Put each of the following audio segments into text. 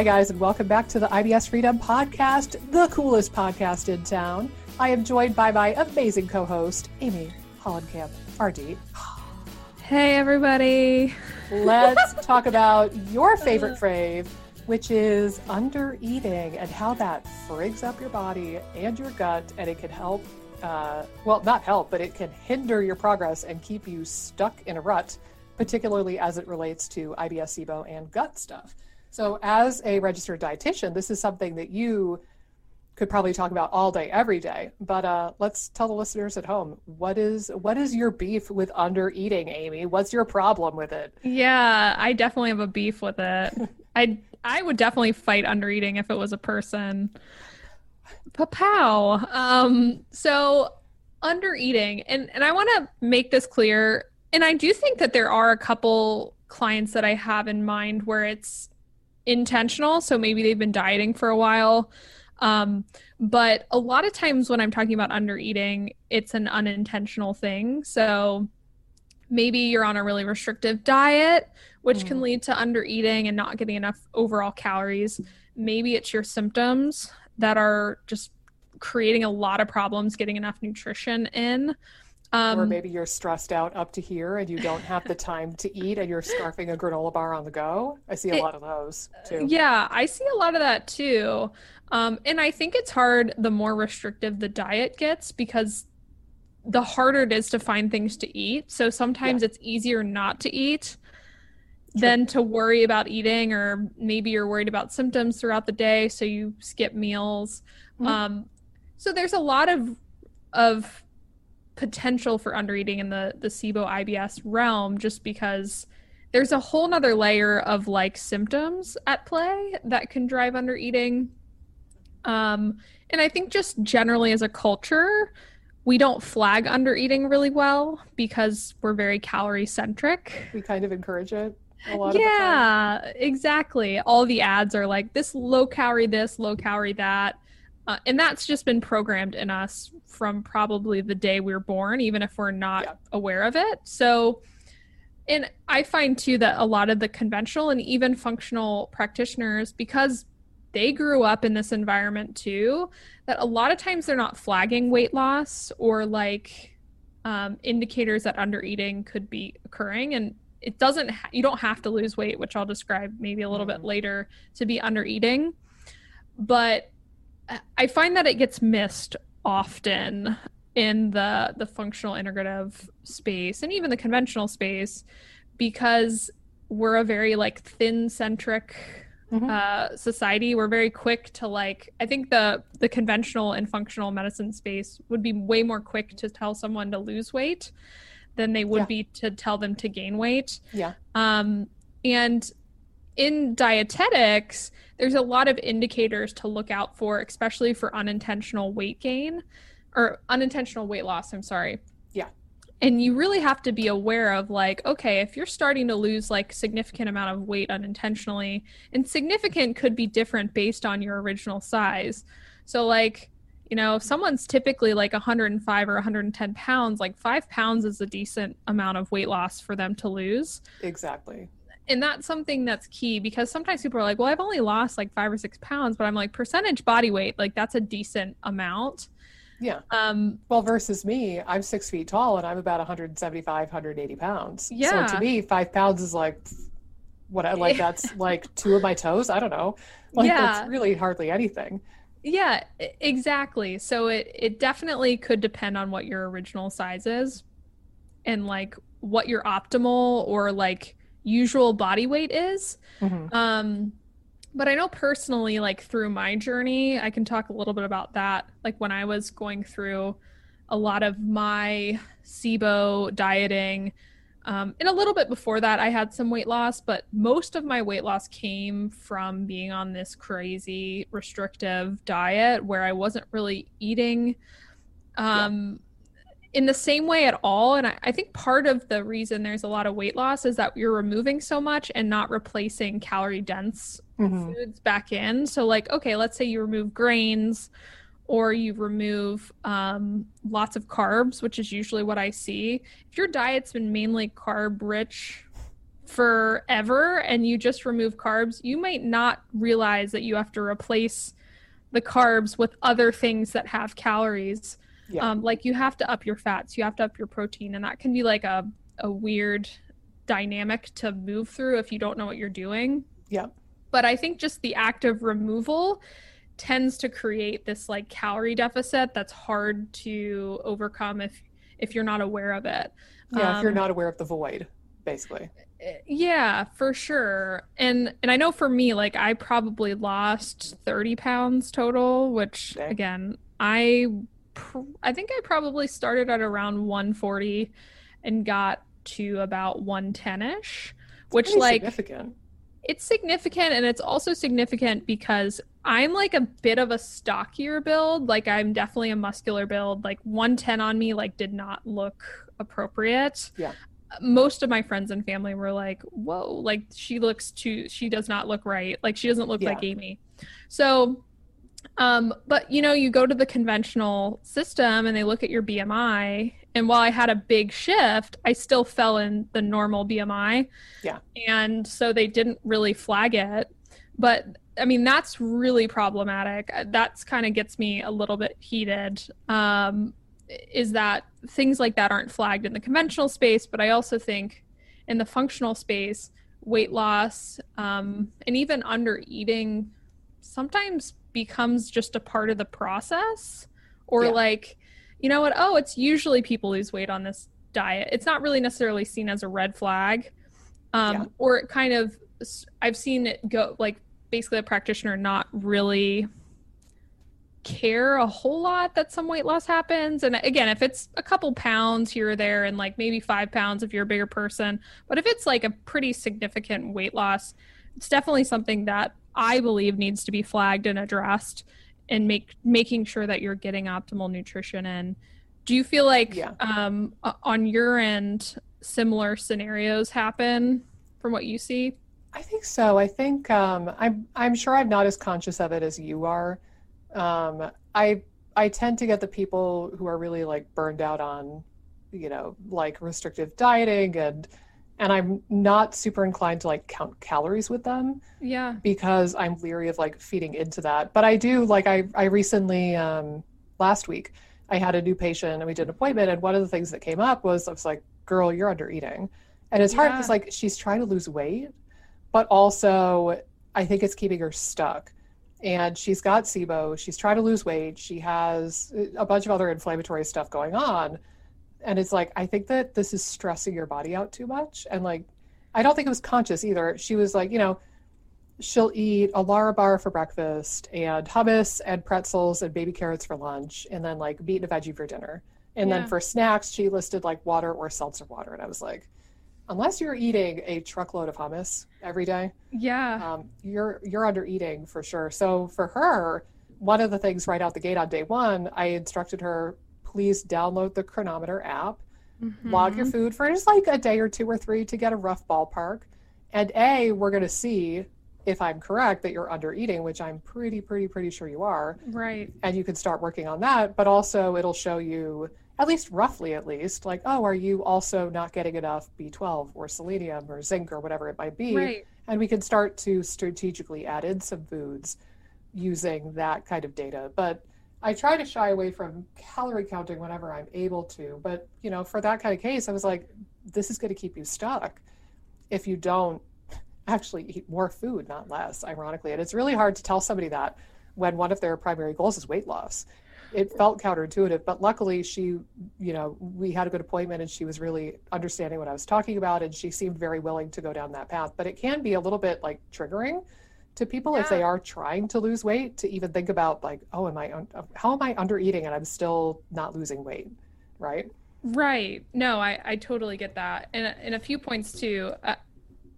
Hi, guys, and welcome back to the IBS Freedom Podcast, the coolest podcast in town. I am joined by my amazing co host, Amy Hollenkamp, RD. Hey, everybody. Let's talk about your favorite fave, which is under eating and how that frigs up your body and your gut, and it can help. Uh, well, not help, but it can hinder your progress and keep you stuck in a rut, particularly as it relates to IBS, SIBO, and gut stuff. So, as a registered dietitian, this is something that you could probably talk about all day, every day. But uh, let's tell the listeners at home what is what is your beef with under eating, Amy? What's your problem with it? Yeah, I definitely have a beef with it. I I would definitely fight under eating if it was a person. Papow. Um, so under eating, and and I want to make this clear. And I do think that there are a couple clients that I have in mind where it's intentional. So maybe they've been dieting for a while. Um, but a lot of times when I'm talking about under eating, it's an unintentional thing. So maybe you're on a really restrictive diet, which mm. can lead to under eating and not getting enough overall calories. Maybe it's your symptoms that are just creating a lot of problems getting enough nutrition in. Um, or maybe you're stressed out up to here and you don't have the time to eat and you're scarfing a granola bar on the go. I see a it, lot of those too. Yeah, I see a lot of that too. Um, and I think it's hard the more restrictive the diet gets because the harder it is to find things to eat. So sometimes yeah. it's easier not to eat True. than to worry about eating, or maybe you're worried about symptoms throughout the day, so you skip meals. Mm-hmm. Um, so there's a lot of of potential for undereating in the the SIBO IBS realm just because there's a whole nother layer of like symptoms at play that can drive undereating. Um, and I think just generally as a culture, we don't flag undereating really well because we're very calorie centric. We kind of encourage it. A lot. Yeah, exactly. All the ads are like this low calorie, this low calorie, that. Uh, and that's just been programmed in us from probably the day we were born, even if we're not yeah. aware of it. So, and I find too that a lot of the conventional and even functional practitioners, because they grew up in this environment too, that a lot of times they're not flagging weight loss or like um, indicators that under eating could be occurring. And it doesn't, ha- you don't have to lose weight, which I'll describe maybe a little mm. bit later to be under eating. But I find that it gets missed often in the the functional integrative space and even the conventional space because we're a very like thin centric mm-hmm. uh, society we're very quick to like i think the the conventional and functional medicine space would be way more quick to tell someone to lose weight than they would yeah. be to tell them to gain weight yeah um and in dietetics, there's a lot of indicators to look out for, especially for unintentional weight gain or unintentional weight loss. I'm sorry. Yeah. And you really have to be aware of like, okay, if you're starting to lose like significant amount of weight unintentionally, and significant could be different based on your original size. So like, you know, if someone's typically like 105 or 110 pounds, like five pounds is a decent amount of weight loss for them to lose. Exactly and that's something that's key because sometimes people are like, well, I've only lost like five or six pounds, but I'm like, percentage body weight, like that's a decent amount. Yeah. Um, well, versus me, I'm six feet tall and I'm about 175, 180 pounds. Yeah. So to me, five pounds is like, what I like, that's like two of my toes. I don't know. Like, yeah. that's really hardly anything. Yeah, exactly. So it, it definitely could depend on what your original size is and like what your optimal or like usual body weight is. Mm-hmm. Um, but I know personally, like through my journey, I can talk a little bit about that. Like when I was going through a lot of my SIBO dieting, um, and a little bit before that, I had some weight loss, but most of my weight loss came from being on this crazy restrictive diet where I wasn't really eating. Um, in the same way at all. And I, I, think part of the reason there's a lot of weight loss is that you're removing so much and not replacing calorie dense mm-hmm. foods back in. So, like, okay, let's say you remove grains or you remove um, lots of carbs, which is usually what I see. If your diet's been mainly carb rich forever and you just remove carbs, you might not realize that you have to replace the carbs with other things that have calories. Yeah. Um, like you have to up your fats, you have to up your protein, and that can be like a, a weird dynamic to move through if you don't know what you're doing. Yeah. But I think just the act of removal tends to create this like calorie deficit that's hard to overcome if if you're not aware of it. Yeah, if you're Um, not aware of the void, basically. yeah for sure and and i know for me like i probably lost 30 pounds total which Okay. again i pr- i think i probably started at around 140 and got to about 110ish which like significant. it's significant and it's also significant because I'm like a bit of a stockier build. Like I'm definitely a muscular build. Like 110 on me like did not look appropriate. Yeah. Most of my friends and family were like, "Whoa, like she looks too she does not look right. Like she doesn't look like Amy." So um but you know, you go to the conventional system and they look at your BMI and while I had a big shift, I still fell in the normal BMI Yeah. and so they didn't really flag it. But i mean that's really problematic. Uh, that's kind of gets me a little bit heated. Um, is that things like that aren't flagged in the conventional space but i also think in the functional space weight loss um, and even under eating sometimes becomes just a part of the process or Yeah. like you know what oh it's usually people lose weight on this diet it's not really necessarily seen as a red flag um, Yeah. or it kind of i've seen it go like basically a practitioner not really care a whole lot that some weight loss happens and again if it's a couple pounds here or there and like maybe five pounds if you're a bigger person but if it's like a pretty significant weight loss it's definitely something that i believe needs to be flagged and addressed and make making sure that you're getting optimal nutrition in do you feel like Yeah. um, on your end similar scenarios happen from what you see I think so. I think um, I'm I'm sure I'm not as conscious of it as you are. Um, I I tend to get the people who are really like burned out on, you know, like restrictive dieting and and I'm not super inclined to like count calories with them yeah because I'm leery of like feeding into that. But I do like I I recently um, last week I had a new patient and we did an appointment and one of the things that came up was I was like, "Girl, you're under eating," and it's hard because like she's trying to lose weight, but also I think it's keeping her stuck. And she's got SIBO. She's trying to lose weight. She has a bunch of other inflammatory stuff going on. And it's like, I think that this is stressing your body out too much. And like, I don't think it was conscious either. She was like, you know, she'll eat a Larabar for breakfast and hummus and pretzels and baby carrots for lunch and then like meat and a veggie for dinner. And Yeah. then for snacks, she listed like water or seltzer water. And I was like, unless you're eating a truckload of hummus every day, yeah um, you're you're under eating for sure. So for her, one of the things right out the gate on day one, I instructed her, please download the Cronometer app log your Mhm. food for just like a day or two or three to get a rough ballpark. And A, we're going to see if I'm correct that you're under eating, which I'm pretty, pretty, pretty sure you are. right And you can start working on that. But also, it'll show you, at least roughly at least, like, oh, are you also not getting enough B12 or selenium or zinc or whatever it might be? right And we can start to strategically add in some foods using that kind of data. But I try to shy away from calorie counting whenever I'm able to. But, you know, for that kind of case, I was like, this is going to keep you stuck if you don't actually eat more food, not less, ironically. And it's really hard to tell somebody that when one of their primary goals is weight loss. It felt counterintuitive, but luckily she, you know, we had a good appointment and she was really understanding what I was talking about and she seemed very willing to go down that path. But it can be a little bit like triggering to people if they are trying to lose weight to even think about like, oh, am I, un- how am I under eating and I'm still not losing weight, right? Right. No, I, I totally get that. And, and a few points too. Uh,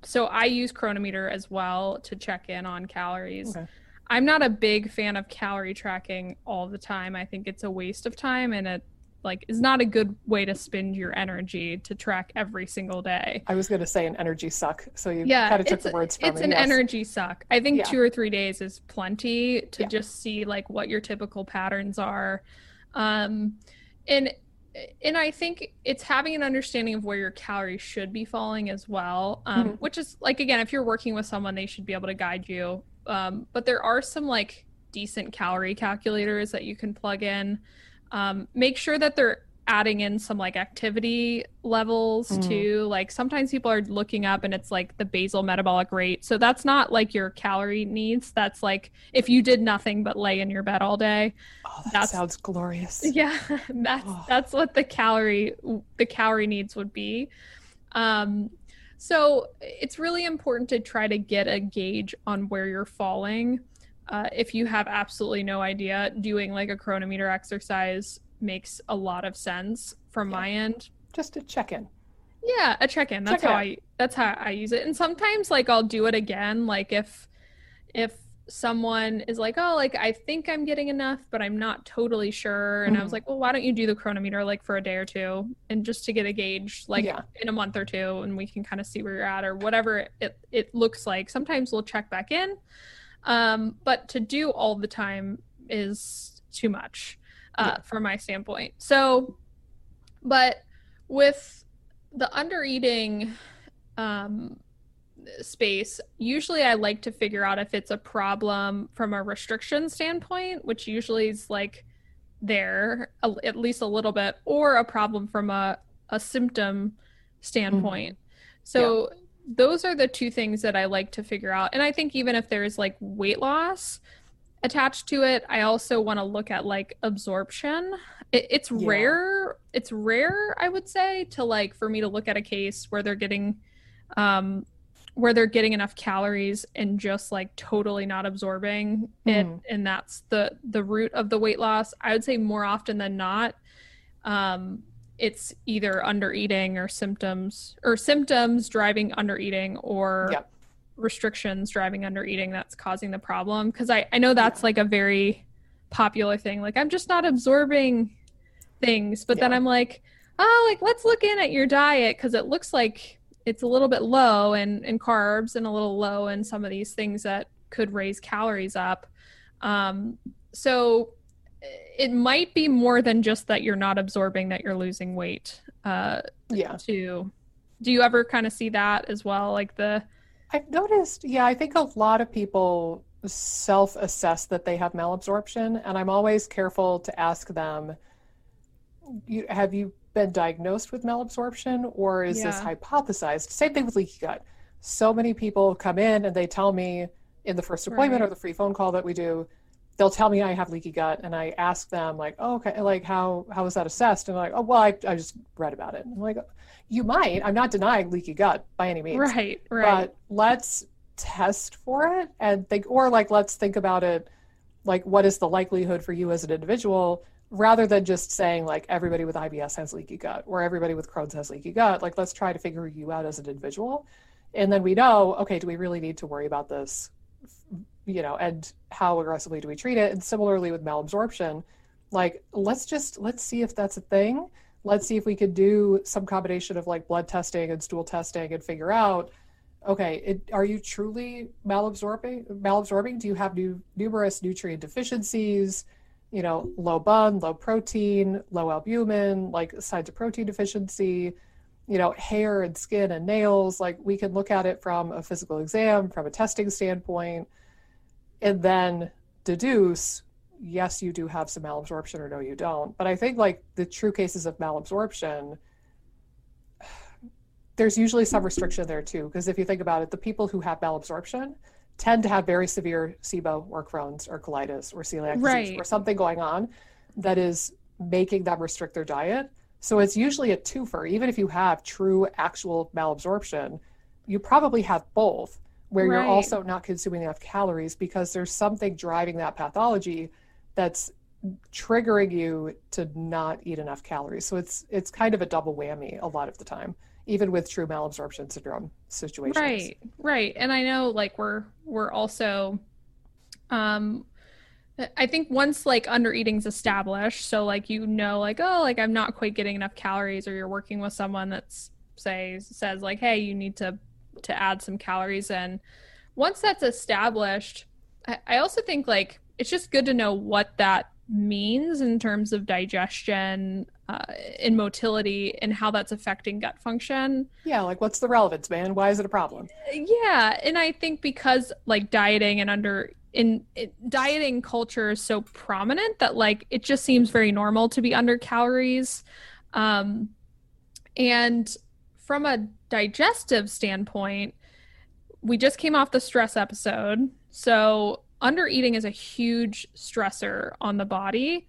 so I use Cronometer as well to check in on calories. Okay. I'm not a big fan of calorie tracking all the time. I think it's a waste of time and it like is not a good way to spend your energy to track every single day. I was going to say an energy suck. So you Yeah, kind of took the words from it's me. an yes. energy suck. I think Yeah. two or three days is plenty to Yeah. just see like what your typical patterns are. Um, and and I think it's having an understanding of where your calories should be falling as well. Um, Mhm. Which is like again, if you're working with someone, they should be able to guide you. Um, but there are some like decent calorie calculators that you can plug in. Um, make sure that they're adding in some like activity levels Mm. too. Like sometimes people are looking up and it's like the basal metabolic rate. So that's not like your calorie needs. That's like if you did nothing but lay in your bed all day. Oh, that sounds glorious. Yeah, that's Oh. that's what the calorie the calorie needs would be. Um, so it's really important to try to get a gauge on where you're falling. Uh, if you have absolutely no idea, doing like a Cronometer exercise makes a lot of sense from Yeah. my end. Just to check in. Yeah, a check-in. That's Check how. I that's how I use it. And sometimes like I'll do it again like if if someone is like, "Oh, like I think I'm getting enough, but I'm not totally sure." And I was Mhm. like, "Well, why don't you do the Cronometer like for a day or two and just to get a gauge like Yeah. in a month or two and we can kind of see where you're at or whatever it it looks like." Sometimes we'll check back in. Um, but to do all the time is too much uh, Yeah. from my standpoint. So, but with the under eating um, space, usually I like to figure out if it's a problem from a restriction standpoint, which usually is like there a, at least a little bit, or a problem from a, a symptom standpoint. So those are the two things that I like to figure out. And I think even if there's like weight loss attached to it, I also want to look at like absorption. It, it's Yeah. rare. It's rare, I would say, to like for me to look at a case where they're getting, um, where they're getting enough calories and just like totally not absorbing it, Mhm. and that's the the root of the weight loss. I would say more often than not, um, it's either under eating or symptoms or symptoms driving under eating or Yep. restrictions driving under eating that's causing the problem because I, I know that's Yeah. like a very popular thing like i'm just not absorbing things but then i'm like oh like let's look in at your diet because it looks like it's a little bit low in, in carbs and a little low in some of these things that could raise calories up um, so it might be more than just that you're not absorbing that you're losing weight uh, Yeah. to do you ever kind of see that as well like the I've noticed, yeah, I think a lot of people self assess that they have malabsorption, and I'm always careful to ask them, you, have you been diagnosed with malabsorption or is this hypothesized? Same thing with leaky gut. So many people come in and they tell me in the first appointment Right. or the free phone call that we do, they'll tell me I have leaky gut, and I ask them like, oh, okay, like how how was that assessed? And they're like, oh, well, I, I just read about it. I'm like, you might. I'm not denying leaky gut by any means right right but let's test for it and think or like let's think about it like what is the likelihood for you as an individual rather than just saying like everybody with IBS has leaky gut or everybody with Crohn's has leaky gut like let's try to figure you out as an individual and then we know okay do we really need to worry about this you know and how aggressively do we treat it? And similarly with malabsorption like let's just let's see if that's a thing. Let's see if we could do some combination of like blood testing and stool testing and figure out okay it, are you truly malabsorbing malabsorbing? Do you have new, numerous nutrient deficiencies? You know low bun low protein low albumin like signs of protein deficiency you know hair and skin and nails. Like we can look at it from a physical exam from a testing standpoint and then deduce yes you do have some malabsorption or no you don't. But i think like the true cases of malabsorption there's usually some restriction there too. Because if you think about it the people who have malabsorption tend to have very severe SIBO or Crohn's or colitis or celiac disease Right. or something going on that is making them restrict their diet. So it's usually a twofer. Even if you have true actual malabsorption you probably have both where you're also not consuming enough calories because there's something driving that pathology that's triggering you to not eat enough calories. So it's it's kind of a double whammy a lot of the time, even with true malabsorption syndrome situations. Right, right. And I know like we're we're also um I think once like under eating's established, so like you know like oh like I'm not quite getting enough calories or you're working with someone that's say says like hey you need to to add some calories in. Once that's established, I, I also think like it's just good to know what that means in terms of digestion in motility and how that's affecting gut function. Yeah, like what's the relevance, man? Why is it a problem? Yeah, and I think because like dieting and under in it, dieting culture is so prominent that like it just seems very normal to be under calories. Um, and from a digestive standpoint, we just came off the stress episode. So under eating is a huge stressor on the body.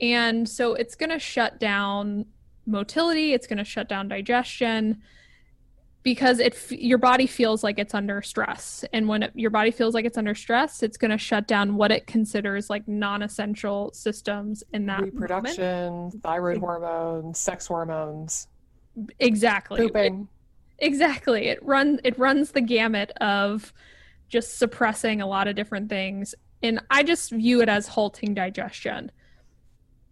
And so it's going to shut down motility, it's going to shut down digestion because it your body feels like it's under stress and when it, your body feels like it's under stress it's going to shut down what it considers like non-essential systems in that reproduction moment. thyroid hormones sex hormones exactly pooping it, exactly it runs it runs the gamut of just suppressing a lot of different things and i just view it as halting digestion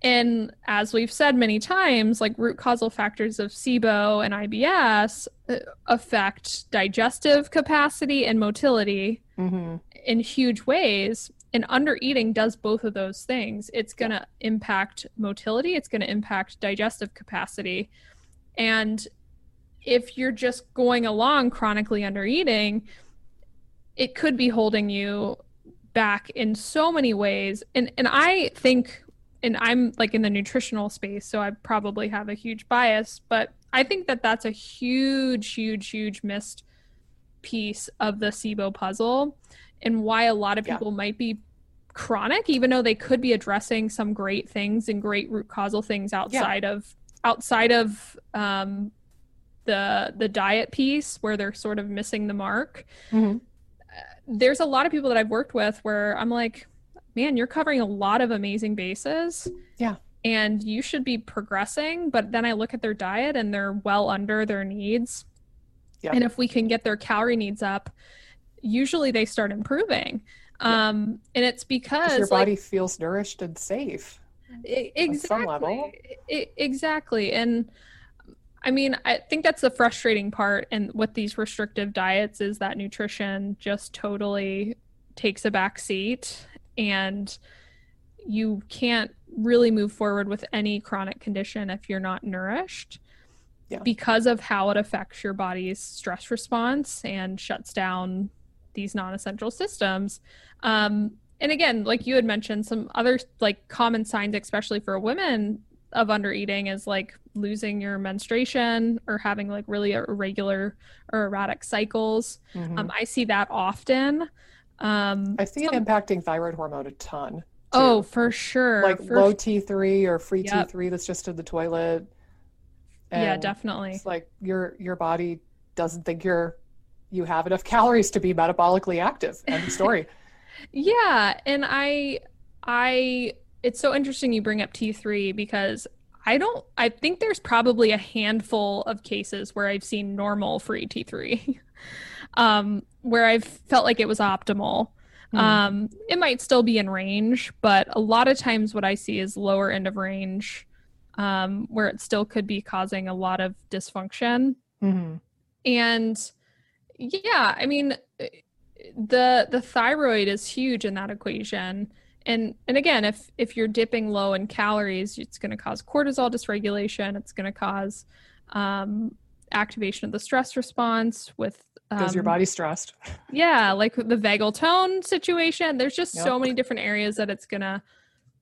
and as we've said many times, like root causal factors of SIBO and IBS uh, affect digestive capacity and motility mm-hmm. in huge ways. And under eating does both of those things. It's going to yeah. impact motility, it's going to impact digestive capacity. And if you're just going along chronically under eating, it could be holding you back in so many ways. And and I think and I'm like in the nutritional space, so I probably have a huge bias, but I think that that's a huge, huge, huge missed piece of the SIBO puzzle and why a lot of people yeah. might be chronic, even though they could be addressing some great things and great root causal things outside yeah. of outside of um, the the diet piece where they're sort of missing the mark. Mm-hmm. There's a lot of people that I've worked with where I'm like, man, you're covering a lot of amazing bases. Yeah. And you should be progressing. But then I look at their diet and they're well under their needs. Yeah. And if we can get their calorie needs up, usually they start improving. Yeah. Um, and it's because your body like, feels nourished and safe. Exactly. exactly. And I mean, I think that's the frustrating part and with these restrictive diets is that nutrition just totally takes a back seat and you can't really move forward with any chronic condition if you're not nourished yeah. because of how it affects your body's stress response and shuts down these non-essential systems um, and again like you had mentioned some other like common signs especially for women of undereating is like losing your menstruation or having like really irregular or erratic cycles mm-hmm. um, i see that often um, I see it impacting thyroid hormone a ton. Too. Oh, for sure. Like for low T3 or free yep. T3 that's just in the toilet. And yeah, definitely. It's like your your body doesn't think you're you have enough calories to be metabolically active. End story. yeah, and I I it's so interesting you bring up T3 because I don't I think there's probably a handful of cases where I've seen normal free T3. um, where I've felt like it was optimal. Mm. Um, it might still be in range, but a lot of times what I see is lower end of range, um, where it still could be causing a lot of dysfunction. Mm-hmm. And yeah, I mean, the the thyroid is huge in that equation. And and again, if if you're dipping low in calories, it's going to cause cortisol dysregulation. It's going to cause um, activation of the stress response with because um, your body's stressed. Yeah, like the vagal tone situation. There's just yep. so many different areas that it's gonna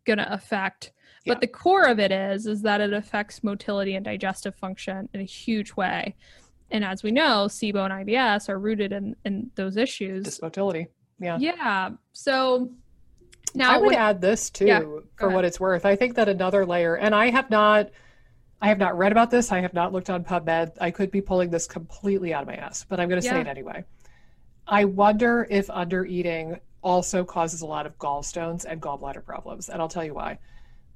gonna affect. But the core of it is is that it affects motility and digestive function in a huge way. And as we know, SIBO and IBS are rooted in in those issues. Dysmotility. Yeah. Yeah. So now I would when, add this too yeah, for what it's worth. I think that another layer, and I have not I have not read about this. I have not looked on PubMed. I could be pulling this completely out of my ass, but I'm going to yeah. say it anyway. I wonder if under eating also causes a lot of gallstones and gallbladder problems, and I'll tell you why.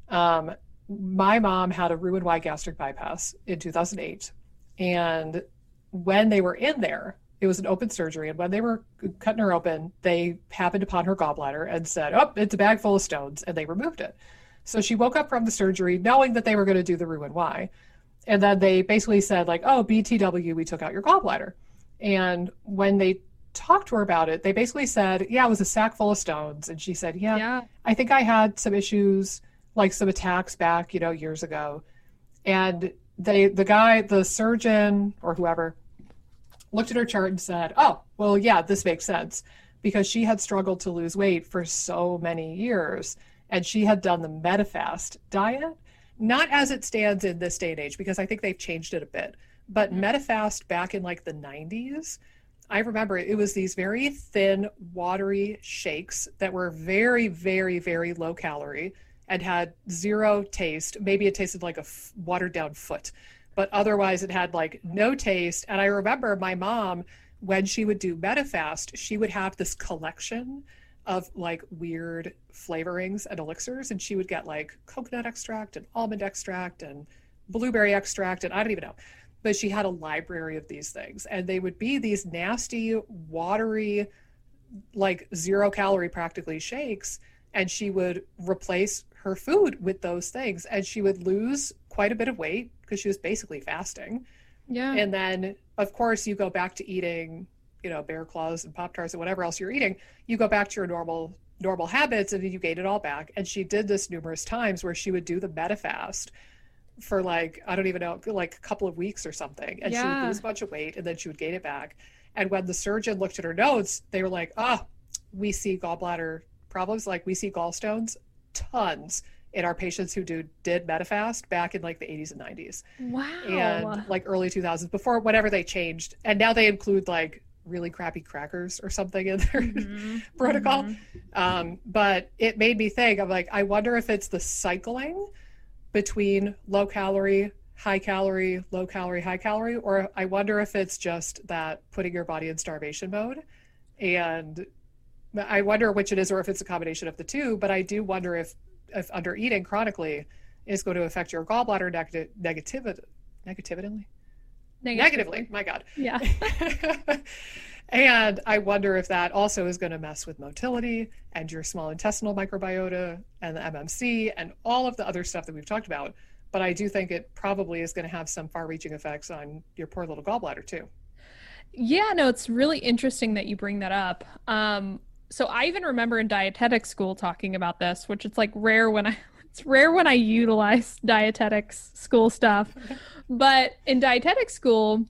Um, my mom had a Roux-en-Y gastric bypass in 2008, and when they were in there, it was an open surgery, and when they were cutting her open, they happened upon her gallbladder and said, "Oh, it's a bag full of stones," and they removed it. So she woke up from the surgery knowing that they were going to do the Roux-en-Y. And then they basically said, like, oh, BTW, we took out your gallbladder. And when they talked to her about it, they basically said, yeah, it was a sack full of stones. And she said, yeah, yeah. I think I had some issues, like some attacks back, you know, years ago. And they, the guy, the surgeon or whoever, looked at her chart and said, "Oh, well, yeah, this makes sense," because she had struggled to lose weight for so many years, and she had done the Medifast diet, not as it stands in this day and age, because I think they've changed it a bit. But Mhm. Medifast back in like the 90s, I remember it was these very thin, watery shakes that were very, very, very low calorie and had zero taste. Maybe it tasted like a f- watered down foot, but otherwise it had like no taste. And I remember my mom, when she would do Medifast, she would have this collection of like weird flavorings and elixirs, and she would get like coconut extract and almond extract and blueberry extract, and I don't even know but she had a library of these things and they would be these nasty watery like zero calorie practically shakes and she would replace her food with those things and she would lose quite a bit of weight because she was basically fasting. Yeah. and then of course you go back to eating you know bear claws and pop tarts and whatever else you're eating you go back to your normal normal habits and then you gain it all back. And she did this numerous times where she would do the Medifast for like I don't even know, like a couple of weeks or something, and she would lose a bunch of weight, and then she would gain it back. And when the surgeon looked at her notes, they were like, "Ah, we see gallbladder problems, like we see gallstones, tons in our patients who do did Medifast back in like the 80s and 90s wow. and like early 2000s before whatever they changed, and now they include like really crappy crackers or something in their Mhm. protocol. Mhm. Um, but it made me think I'm like, I wonder if it's the cycling between low calorie, high calorie, low calorie, high calorie, or I wonder if it's just that putting your body in starvation mode. And I wonder which it is or if it's a combination of the two. But I do wonder if, if under eating chronically is going to affect your gallbladder neg- negativity. Negatively? Negatively, my God. Yeah. and I wonder if that also is going to mess with motility and your small intestinal microbiota and the MMC and all of the other stuff that we've talked about. But I do think it probably is going to have some far reaching effects on your poor little gallbladder, too. Yeah, no, it's really interesting that you bring that up. Um, so I even remember in dietetic school talking about this, which it's like rare when I it's rare when I utilize dietetics school stuff. But in dietetic school,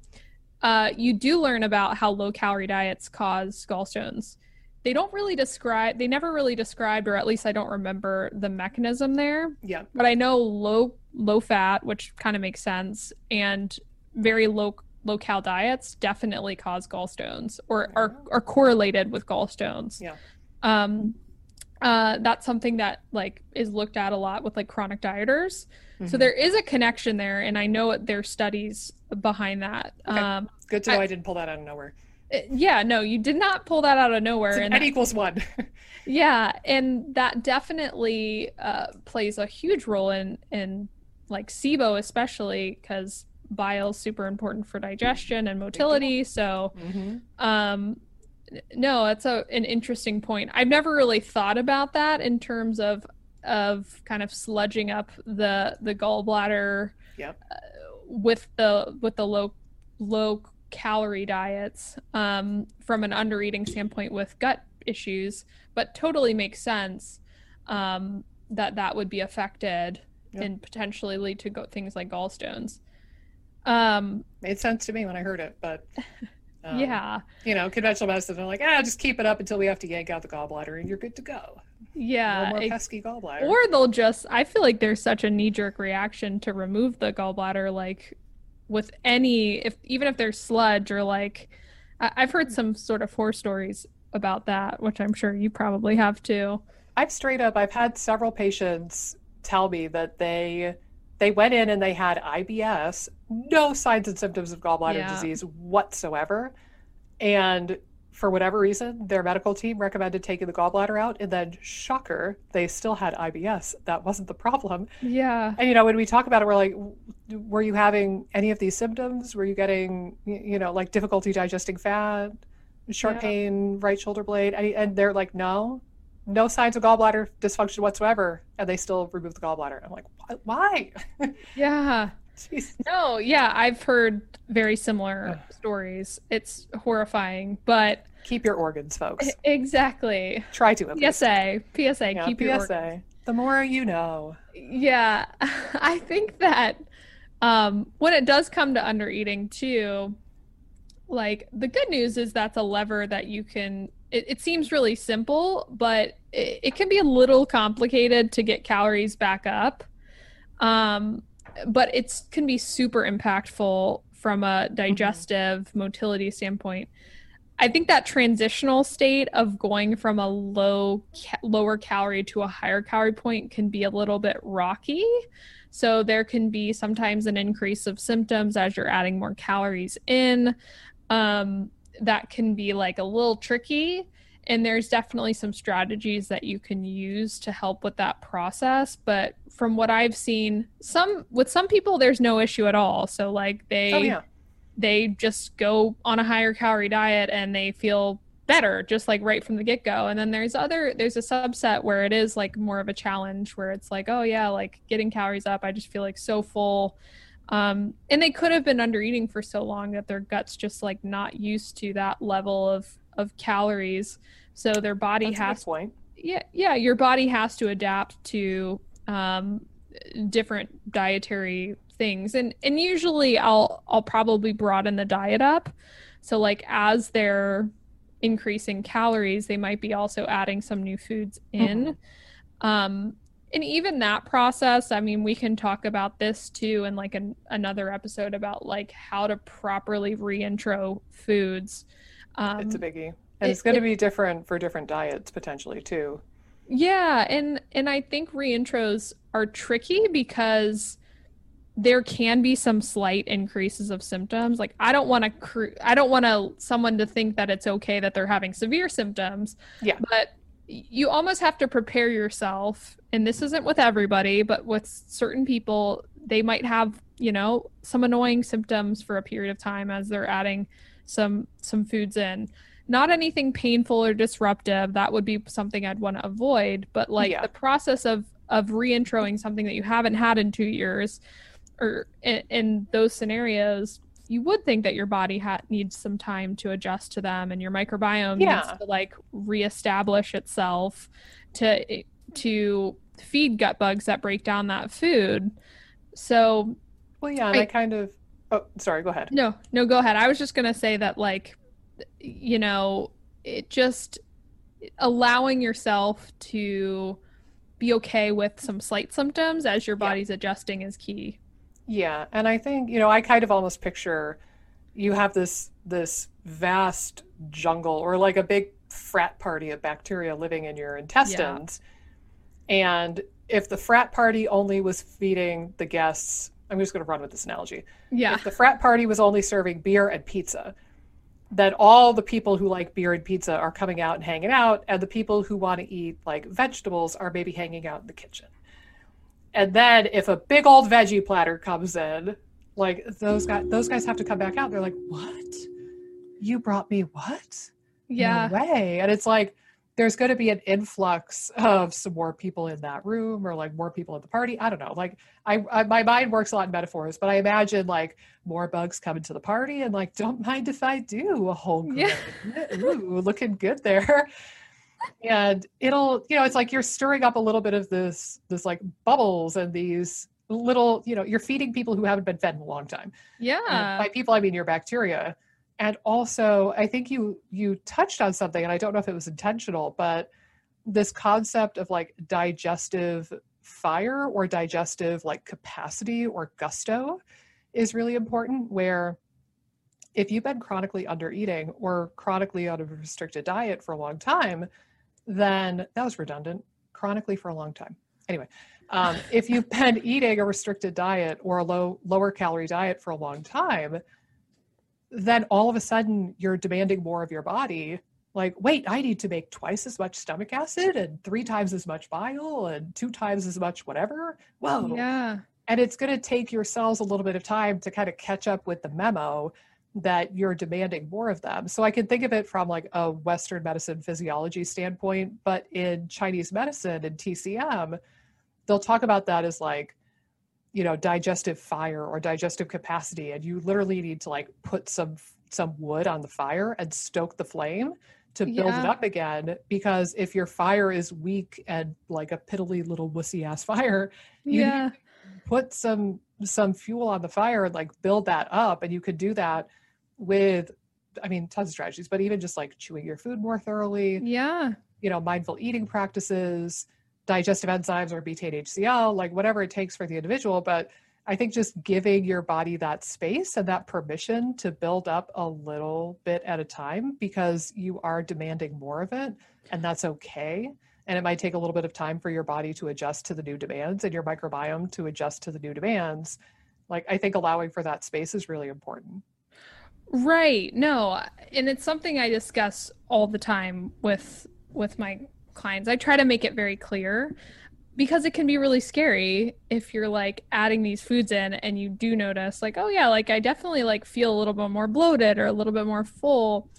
uh, you do learn about how low calorie diets cause gallstones. They don't really describe, they never really described, or at least I don't remember the mechanism there. Yeah. But I know low low fat, which kind of makes sense, and very low low cal diets definitely cause gallstones or are are correlated with gallstones. Yeah. Um uh that's something that like is looked at a lot with like chronic dieters. So Mhm. there is a connection there and I know there's studies behind that. Okay. Um Good to know I- I, didn't pull that out of nowhere. yeah, no, you did not pull that out of nowhere It's and N equals one. yeah, and that definitely uh, plays a huge role in in like SIBO, especially because bile super important for digestion and motility. So, Mhm. um, no, that's a an interesting point. I've never really thought about that in terms of of kind of sludging up the the gallbladder Yep. uh, with the with the low low calorie diets um, from an undereating standpoint with gut issues, but totally makes sense um, that that would be affected Yep. and potentially lead to go- things like gallstones. Um, Made sense to me when I heard it, but um, yeah, you know, conventional medicine, they're like, ah, just keep it up until we have to yank out the gallbladder and you're good to go. yeah. no more pesky gallbladder. or they'll just i feel like there's such a knee-jerk reaction to remove the gallbladder like with any if even if there's sludge or like I, i've heard some sort of horror stories about that which i'm sure you probably have too I've straight up I've had several patients tell me that they they went in and they had IBS, no signs and symptoms of gallbladder Yeah. disease whatsoever. And for whatever reason, their medical team recommended taking the gallbladder out and then shocker, they still had IBS. That wasn't the problem. yeah And you know, when we talk about it, we're like, were you having any of these symptoms? Were you getting, you know, like difficulty digesting fat, sharp Yeah. pain, right shoulder blade? And they're like, no, no signs of gallbladder dysfunction whatsoever. And they still remove the gallbladder. I'm like, "Why- yeah Jeez. no yeah i've heard very similar stories it's horrifying but Keep your organs, folks. exactly Try to least. psa psa Yeah, keep your PSA. The more you know. Yeah, I think that um, when it does come to under eating too, like the good news is that's a lever that you can it, it seems really simple but it, it, can be a little complicated to get calories back up. Um, but it can be super impactful from a digestive mm-hmm. motility standpoint. I think that transitional state of going from a low ca- lower calorie to a higher calorie point can be a little bit rocky. So there can be sometimes an increase of symptoms as you're adding more calories in um, that can be like a little tricky. And there's definitely some strategies that you can use to help with that process. But from what i've seen some with some people there's no issue at all. So like they oh, yeah. they just go on a higher calorie diet and they feel better just like right from the get-go. And then there's other there's a subset where it is like more of a challenge where it's like oh yeah like getting calories up i just feel like so full um, and they could have been under eating for so long that their guts just like not used to that level of of calories so their body That's has point. yeah yeah your body has to adapt to um, different dietary things and and usually i'll i'll probably broaden the diet up so like as they're increasing calories they might be also adding some new foods in mm-hmm. um and even that process i mean we can talk about this too in like an, another episode about like how to properly reintro foods. Um, it's a biggie. And it, it's going to be different for different diets potentially too. Yeah and and i think reintros are tricky because there can be some slight increases of symptoms. Like i don't want to cr- i don't want to someone to think that it's okay that they're having severe symptoms. Yeah. But you almost have to prepare yourself and this isn't with everybody but with certain people they might have you know some annoying symptoms for a period of time as they're adding some some foods in not anything painful or disruptive that would be something i'd want to avoid but like yeah. the process of of reintroing something that you haven't had in two years or in, in those scenarios you would think that your body ha- needs some time to adjust to them and your microbiome yeah. needs to like reestablish itself to to feed gut bugs that break down that food so well yeah and I, I kind of oh sorry go ahead no no go ahead i was just going to say that like you know it just allowing yourself to be okay with some slight symptoms as your body's yeah. adjusting is key yeah, and I think you know I kind of almost picture you have this this vast jungle or like a big frat party of bacteria living in your intestines, yeah. and if the frat party only was feeding the guests, I'm just going to run with this analogy. Yeah, if the frat party was only serving beer and pizza, then all the people who like beer and pizza are coming out and hanging out, and the people who want to eat like vegetables are maybe hanging out in the kitchen. And then if a big old veggie platter comes in, like those guys those guys have to come back out. They're like, "What? You brought me what?" Yeah. No way. And it's like there's going to be an influx of some more people in that room or like more people at the party. I don't know. Like I, I, my mind works a lot in metaphors, but I imagine like more bugs coming to the party and like don't mind if I do a whole. Yeah. Ooh, looking good there and it'll you know it's like you're stirring up a little bit of this this like bubbles and these little you know you're feeding people who haven't been fed in a long time. Yeah. and by people i mean your bacteria. And also i think you you touched on something and i don't know if it was intentional but this concept of like digestive fire or digestive like capacity or gusto is really important where if you've been chronically under eating or chronically on a restricted diet for a long time then that was redundant chronically for a long time. Anyway, um, if you've been eating a restricted diet or a low lower calorie diet for a long time, then all of a sudden you're demanding more of your body. Like, wait, I need to make twice as much stomach acid and three times as much bile and two times as much whatever. Whoa. Yeah. And it's going to take your cells a little bit of time to kind of catch up with the memo that you're demanding more of them. So I can think of it from like a Western medicine physiology standpoint, but in Chinese medicine and TCM, they'll talk about that as like, you know, digestive fire or digestive capacity. And you literally need to like put some some wood on the fire and stoke the flame to build yeah. it up again. Because if your fire is weak and like a piddly little wussy ass fire, you yeah. put some some fuel on the fire and like build that up and you could do that with i mean tons of strategies but even just like chewing your food more thoroughly. Yeah. You know mindful eating practices digestive enzymes or betaine hcl like whatever it takes for the individual. But i think just giving your body that space and that permission to build up a little bit at a time because you are demanding more of it and that's okay. And it might take a little bit of time for your body to adjust to the new demands and your microbiome to adjust to the new demands. Like i think allowing for that space is really important right. No and it's something i discuss all the time with with my clients. I try to make it very clear because it can be really scary if you're like adding these foods in and you do notice like oh yeah like i definitely like feel a little bit more bloated or a little bit more full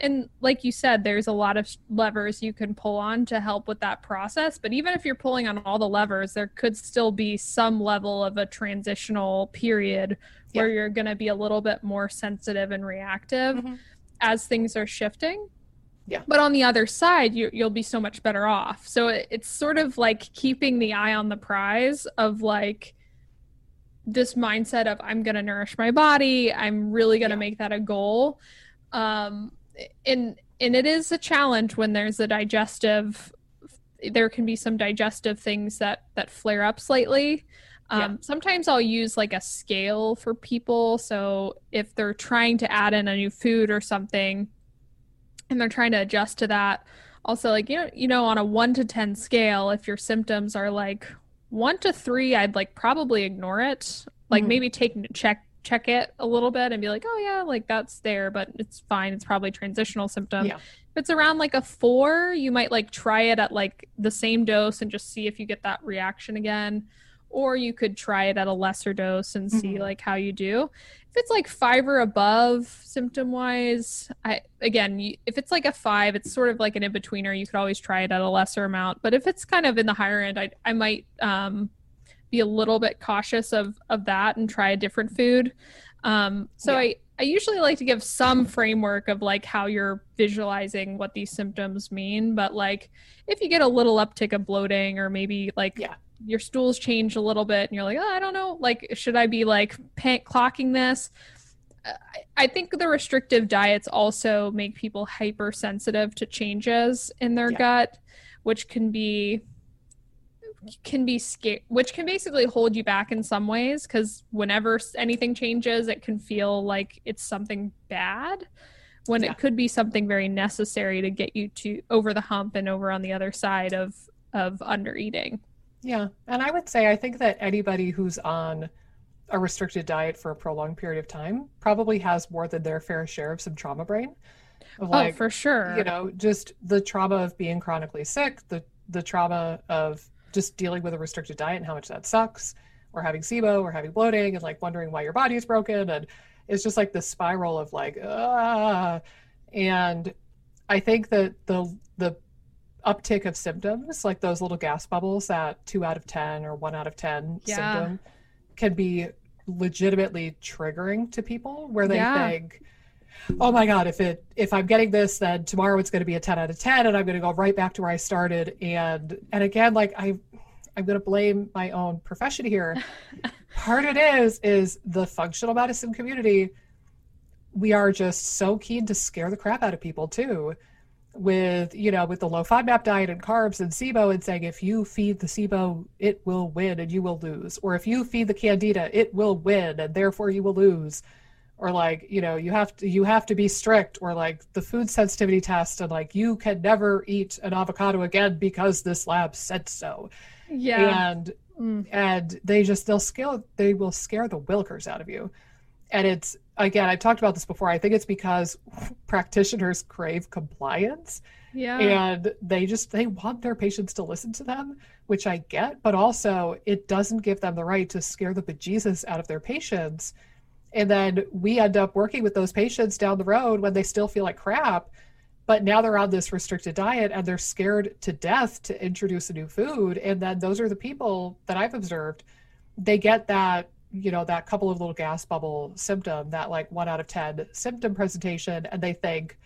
and like you said there's a lot of levers you can pull on to help with that process but even if you're pulling on all the levers there could still be some level of a transitional period where you're going to be a little bit more sensitive and reactive mm-hmm. as things are shifting yeah. But on the other side, you, you'll be so much better off. So it, it's sort of like keeping the eye on the prize of like this mindset of I'm going to nourish my body. I'm really going to yeah. make that a goal. Um, and and it is a challenge when there's a digestive there can be some digestive things that that flare up slightly um, yeah. sometimes i'll use like a scale for people so if they're trying to add in a new food or something and they're trying to adjust to that also like you know you know on a 1 to 10 scale if your symptoms are like 1 to 3 i'd like probably ignore it like mm-hmm. maybe take check check it a little bit and be like, oh yeah, like that's there, but it's fine. It's probably transitional symptom. Yeah. If it's around like a four, you might like try it at like the same dose and just see if you get that reaction again. Or you could try it at a lesser dose and see mm-hmm. like how you do. If it's like five or above symptom wise, I again, you, if it's like a five, it's sort of like an in betweener. You could always try it at a lesser amount. But if it's kind of in the higher end, I I might um be a little bit cautious of of that and try a different food. Um, so yeah. I I usually like to give some framework of like how you're visualizing what these symptoms mean, but like if you get a little uptick of bloating or maybe like yeah. your stools change a little bit and you're like, oh, I don't know, like should I be like pan- clocking this? I think the restrictive diets also make people hypersensitive to changes in their yeah. gut, which can be can be scared, which can basically hold you back in some ways because whenever anything changes, it can feel like it's something bad when yeah. it could be something very necessary to get you to over the hump and over on the other side of of under eating. Yeah, and I would say I think that anybody who's on a restricted diet for a prolonged period of time probably has more than their fair share of some trauma brain. Of oh, like, oh, for sure. You know, just the trauma of being chronically sick, the the trauma of just dealing with a restricted diet and how much that sucks, or having SIBO, or having bloating, and like wondering why your body is broken, and it's just like this spiral of like ah. And I think that the the uptick of symptoms, like those little gas bubbles, that two out of ten or one out of ten yeah. symptom, can be legitimately triggering to people, where they yeah. think oh my god if it if i'm getting this then tomorrow it's going to be a 10 out of 10 and i'm going to go right back to where i started. And and again like i i'm going to blame my own profession here. Part of it is is the functional medicine community. We are just so keen to scare the crap out of people too with you know with the low FODMAP diet and carbs and SIBO and saying if you feed the SIBO it will win and you will lose. Or if you feed the candida it will win and therefore you will lose or like you know you have to you have to be strict or like the food sensitivity test and like you can never eat an avocado again because this lab said so. Yeah. And mm. and they just they'll scale they will scare the wilkers out of you. And it's again i've talked about this before i think it's because practitioners crave compliance. Yeah. And they just they want their patients to listen to them which i get but also it doesn't give them the right to scare the bejesus out of their patients and then we end up working with those patients down the road when they still feel like crap but now they're on this restricted diet and they're scared to death to introduce a new food. And then those are the people that i've observed. They get that you know that couple of little gas bubble symptom that like one out of ten symptom presentation and they think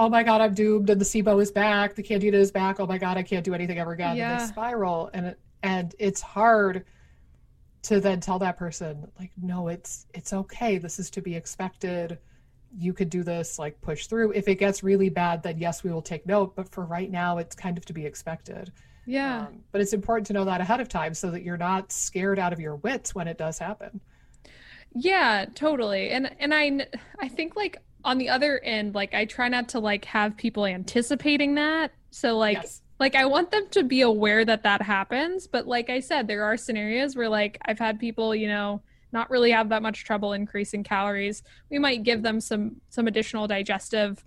oh my god i'm doomed and the sibo is back the candida is back oh my god i can't do anything ever again. Yeah. and they spiral and it, and it's hard to then tell that person like no it's it's okay. This is to be expected. You could do this like push through. If it gets really bad then yes we will take note. But for right now it's kind of to be expected. Yeah. Um, but it's important to know that ahead of time so that you're not scared out of your wits when it does happen. Yeah totally. And and i i think like on the other end like i try not to like have people anticipating that. So like yes. Like i want them to be aware that that happens but like i said there are scenarios where like i've had people you know not really have that much trouble increasing calories we might give them some some additional digestive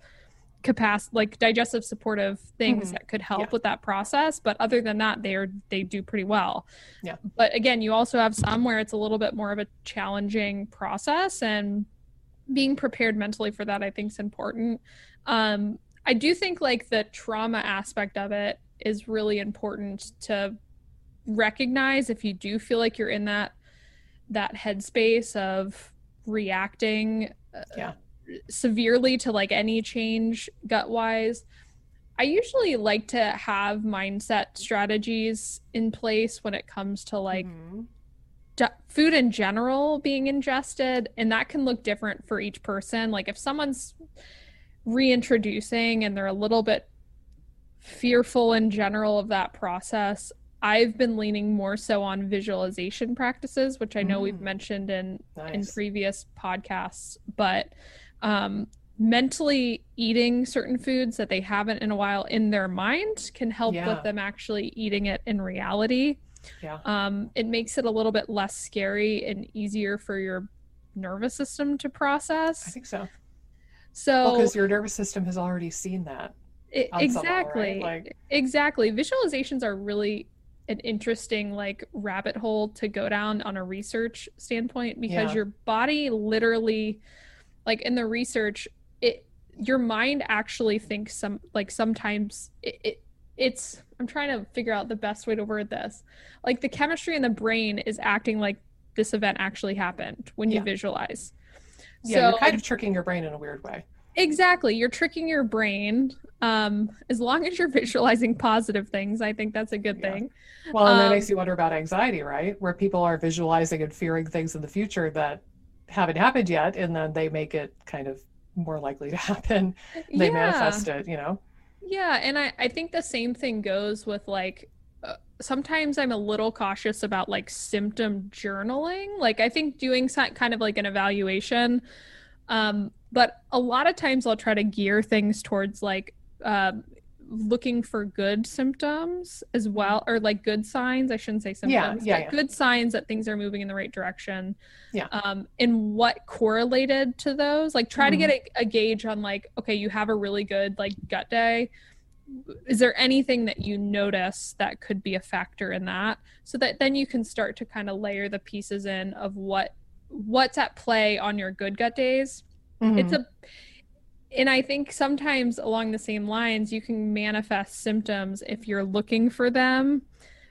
capacity like digestive supportive things Mhm. that could help Yeah. with that process but other than that they are they do pretty well Yeah. but again you also have some where it's a little bit more of a challenging process and being prepared mentally for that i think is important um i do think like the trauma aspect of it is really important to recognize if you do feel like you're in that that headspace of reacting uh, Yeah. severely to like any change gut wise i usually like to have mindset strategies in place when it comes to like Mhm. di- food in general being ingested and that can look different for each person like if someone's reintroducing and they're a little bit fearful in general of that process i've been leaning more so on visualization practices which i know we've Mm. mentioned in in previous podcasts but um mentally eating certain foods that they haven't in a while in their mind can help Yeah. with them actually eating it in reality yeah um, it makes it a little bit less scary and easier for your nervous system to process. i think so So because your nervous system has already seen that I- on some level, right? exactly, Like- exactly. Visualizations are really an interesting like rabbit hole to go down on a research standpoint because Yeah. your body literally, like in the research, it your mind actually thinks some like sometimes it, it it's I'm trying to figure out the best way to word this. Like the chemistry in the brain is acting like this event actually happened when you visualize. Yeah you're kind of tricking your brain in a weird way Exactly. You're tricking your brain. Um, as long as you're visualizing positive things, I think that's a good Yeah. thing. Well, and that Um, makes you wonder about anxiety, right? Where people are visualizing and fearing things in the future that haven't happened yet, and then they make it kind of more likely to happen. They yeah. manifest it, you know? Yeah. And I, I think the same thing goes with like, sometimes I'm a little cautious about like symptom journaling. Like, I think doing some, kind of like an evaluation. Um, but a lot of times I'll try to gear things towards like, um, looking for good symptoms as well or like good signs i shouldn't say symptoms Yeah, yeah, but yeah. good signs that things are moving in the right direction Yeah. um and what correlated to those like try to Mhm. get a, a gauge on like okay you have a really good like gut day is there anything that you notice that could be a factor in that so that then you can start to kind of layer the pieces in of what what's at play on your good gut days it's Mhm. a and i think sometimes along the same lines you can manifest symptoms if you're looking for them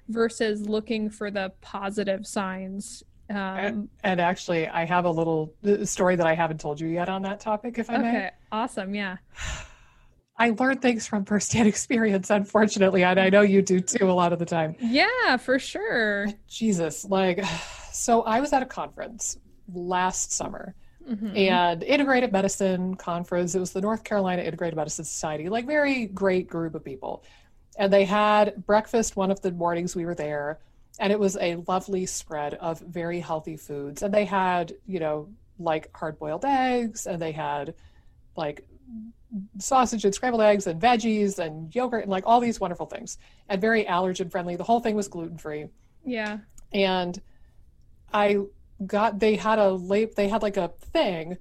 versus looking for the positive signs um, and actually, I have a little story that I haven't told you yet on that topic, if I may. okay awesome yeah I learned things from firsthand experience, unfortunately, and I know you do too a lot of the time. yeah for sure Jesus, like, so I was at a conference last summer Mhm. and integrated medicine conference. It was the North Carolina Integrated Medicine Society, like very great group of people. And they had breakfast one of the mornings we were there, and it was a lovely spread of very healthy foods. And they had, you know, like hard boiled eggs, and they had like sausage and scrambled eggs and veggies and yogurt and like all these wonderful things. And very allergen friendly. The whole thing was gluten free yeah. And I got they had a late they had like a thing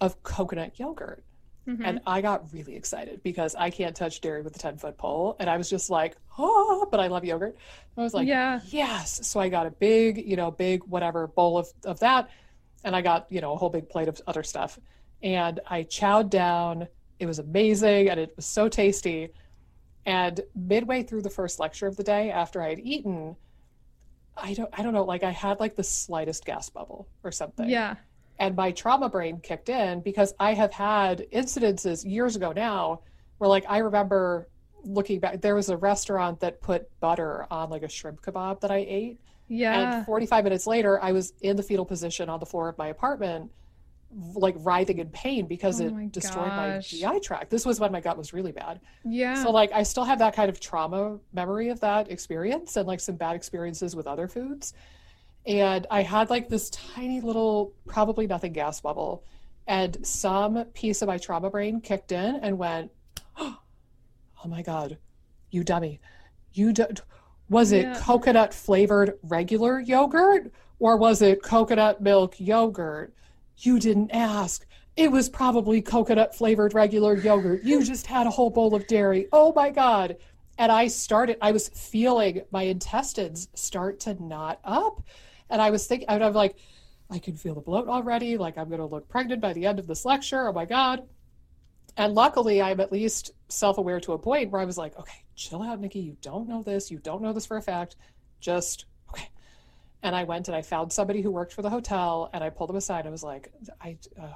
of coconut yogurt. Mhm. and I got really excited because I can't touch dairy with a 10 foot pole. And I was just like oh but I love yogurt. I was like yeah. Yes. So I got a big you know big whatever bowl of, of that. And I got you know a whole big plate of other stuff and I chowed down. It was amazing and it was so tasty. And midway through the first lecture of the day after I had eaten I don't I don't know like I had like the slightest gas bubble or something. Yeah. And my trauma brain kicked in because I have had incidences years ago now where like I remember looking back there was a restaurant that put butter on like a shrimp kebab that I ate. Yeah. And 45 minutes later, I was in the fetal position on the floor of my apartment, like writhing in pain because Oh it destroyed gosh. my GI tract. This was when my gut was really bad. yeah. So, like, I still have that kind of trauma memory of that experience and like some bad experiences with other foods. And I had like this tiny little, probably nothing gas bubble. And some piece of my trauma brain kicked in and went, Oh my God, you dummy. You d- was it Yeah. coconut flavored regular yogurt or was it coconut milk yogurt? You didn't ask. It was probably coconut flavored regular yogurt. You just had a whole bowl of dairy. Oh my God. And I started, I was feeling my intestines start to knot up. And I was thinking, I'm like, I can feel the bloat already. Like, I'm going to look pregnant by the end of this lecture. Oh my God. And luckily, I'm at least self aware to a point where I was like, okay, chill out, Nikki. You don't know this. You don't know this for a fact. Just. And I went and I found somebody who worked for the hotel and I pulled him aside. I was like, I, uh,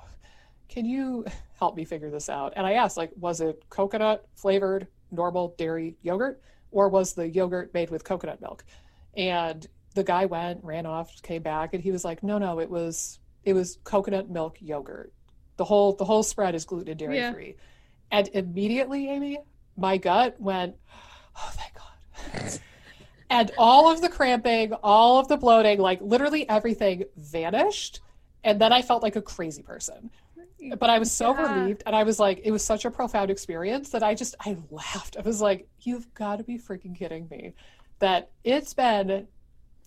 can you help me figure this out? And I asked, like, was it coconut flavored normal dairy yogurt or was the yogurt made with coconut milk? And the guy went, ran off, came back, and he was like, no, no, it was it was coconut milk yogurt. The whole the whole spread is gluten and dairy Yeah. free. And immediately, Amy, my gut went, oh thank God. and all of the cramping, all of the bloating, like literally everything vanished. And then I felt like a crazy person but I was so Yeah. relieved and I was like it was such a profound experience that I just I laughed. I was like you've got to be freaking kidding me that it's been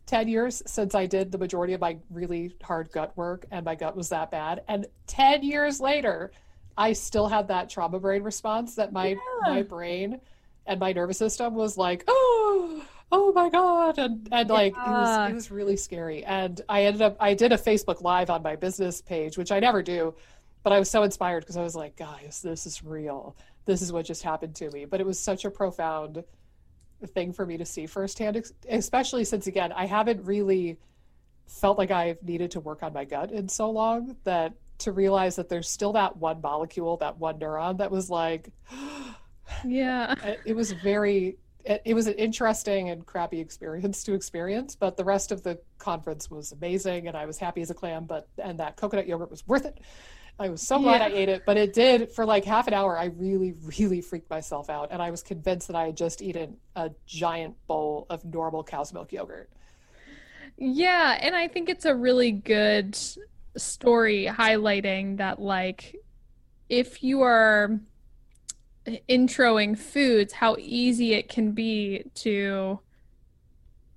10 years since I did the majority of my really hard gut work and my gut was that bad and 10 years later I still had that trauma brain response that my Yeah. my brain and my nervous system was like oh oh my god and and like it was it was really scary and I ended up I did a Facebook live on my business page which I never do but I was so inspired because I was like, guys, this is real. This is what just happened to me. But it was such a profound thing for me to see firsthand, especially since, again, I haven't really felt like I've needed to work on my gut in so long that to realize that there's still that one molecule, that one neuron that was like, yeah. it was very. It, it was an interesting and crappy experience to experience, but the rest of the conference was amazing, and I was happy as a clam. But and that coconut yogurt was worth it. I was so glad Yeah. I ate it, but it did for like half an hour. I really, really freaked myself out, and I was convinced that I had just eaten a giant bowl of normal cow's milk yogurt. Yeah, and I think it's a really good story highlighting that, like, if you are introing foods, how easy it can be to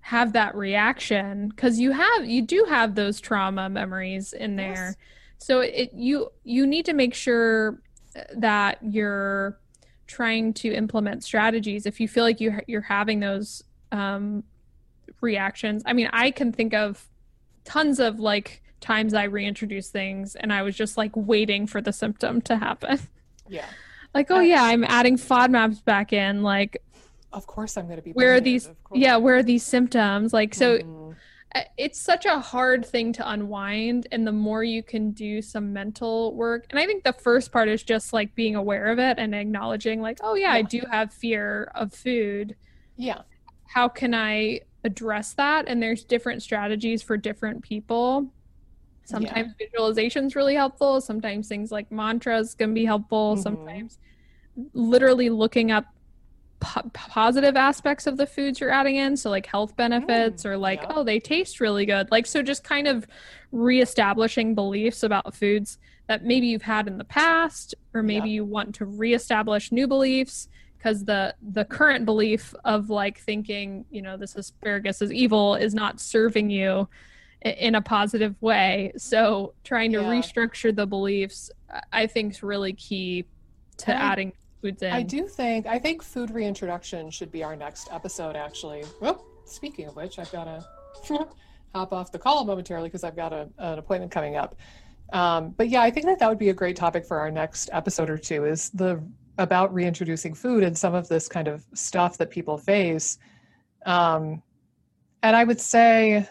have that reaction because you have you do have those trauma memories in there. Yes. So it you you need to make sure that you're trying to implement strategies if you feel like you you're having those um, reactions. I mean, I can think of tons of like times I reintroduce things and I was just like waiting for the symptom to happen. Yeah, like, oh yeah, I'm adding FODMAPs back in. Like, of course I'm going to be. where are these? Yeah, where are these symptoms? Like, so Mhm. uh, it's such a hard thing to unwind and the more you can do some mental work and i think the first part is just like being aware of it and acknowledging like oh yeah, i do have fear of food yeah, how can i address that and there's different strategies for different people sometimes visualization is really helpful. Sometimes things like mantras can be helpful. Mhm. sometimes literally looking up po- positive aspects of the foods you're adding in. So like health benefits or like yeah. oh they taste really good. Like so just kind of reestablishing beliefs about foods that maybe you've had in the past or maybe Yeah. you want to reestablish new beliefs. Because the the current belief of like thinking you know this asparagus is evil is not serving you in a positive way so trying to Yeah. restructure the beliefs I- think is really key to And adding foods in I do think I think food reintroduction should be our next episode. Actually, well, speaking of which, I've got to hop off the call momentarily because I've got a, an appointment coming up. Um, but yeah, I think that that would be a great topic for our next episode or two. Is the about reintroducing food and some of this kind of stuff that people face. Um, and I would say,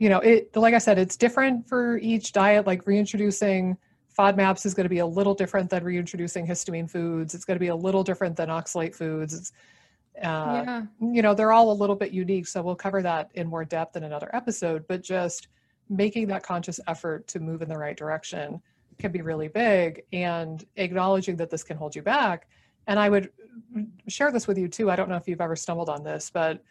you know, it like I said, it's different for each diet. Like reintroducing FODMAPs is going to be a little different than reintroducing histamine foods. It's going to be a little different than oxalate foods. It's, Uh, yeah. you know, they're all a little bit unique. So we'll cover that in more depth in another episode, but just making that conscious effort to move in the right direction can be really big and acknowledging that this can hold you back. And I would share this with you too. I don't know if you've ever stumbled on this, but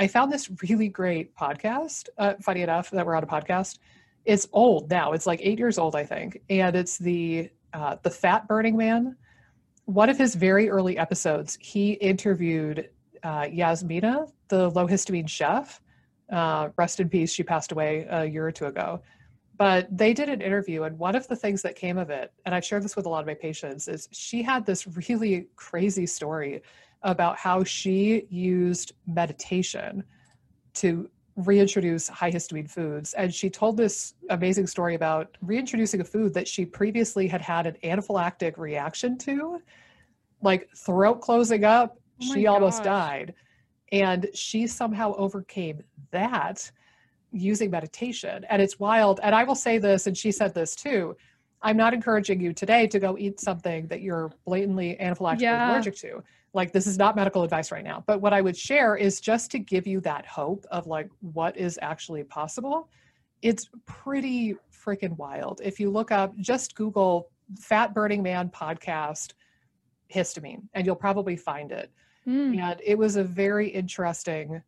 I found this really great podcast. Uh, funny enough that we're on a podcast. It's old now. It's like eight years old, I think, and it's the uh, the Fat Burning Man. One of his very early episodes, he interviewed uh, Yasmina, the low histamine chef. Uh, rest in peace. She passed away a year or two ago. But they did an interview, and one of the things that came of it, and I've shared this with a lot of my patients, is she had this really crazy story about how she used meditation to reintroduce high histamine foods. And she told this amazing story about reintroducing a food that she previously had had an anaphylactic reaction to, like throat closing up. Oh she almost died. And she somehow overcame that using meditation. And it's wild. And I will say this, and she said this too. I'm not encouraging you today to go eat something that you're blatantly anaphylactically Yeah. allergic to. Like this is not medical advice right now. But what I would share is just to give you that hope of like what is actually possible. It's pretty freaking wild. If you look up, just Google Fat Burning Man podcast histamine, and you'll probably find it Mm. and it was a very interesting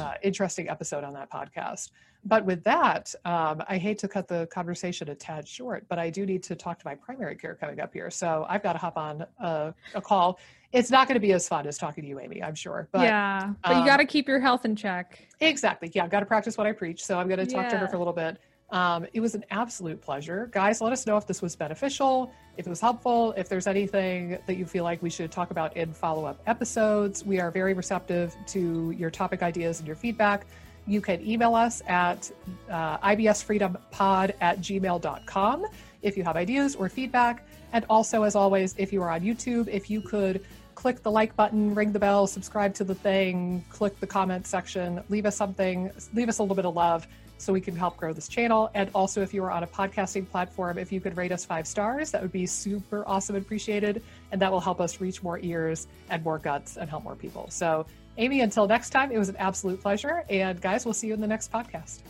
uh, interesting episode on that podcast but with that um, i hate to cut the conversation a tad short but i do need to talk to my primary care coming up here so i've got to hop on a, a call it's not going to be as fun as talking to you amy i'm sure but yeah, but you um, got to keep your health in check. Exactly. Yeah, I've got to practice what I preach. So I'm going to talk to her for a little bit. Um, it was an absolute pleasure. Guys, let us know if this was beneficial, if it was helpful, if there's anything that you feel like we should talk about in follow up episodes. We are very receptive to your topic ideas and your feedback. You can email us at uh, ibsfreedompod at gmail.com if you have ideas or feedback. And also, as always, if you are on YouTube, if you could click the like button, ring the bell, subscribe to the thing, click the comment section, leave us something, leave us a little bit of love so we can help grow this channel. And also, if you are on a podcasting platform, if you could rate us five stars, that would be super awesome and appreciated. And that will help us reach more ears and more guts and help more people. So, Amy, until next time, it was an absolute pleasure. And guys, we'll see you in the next podcast.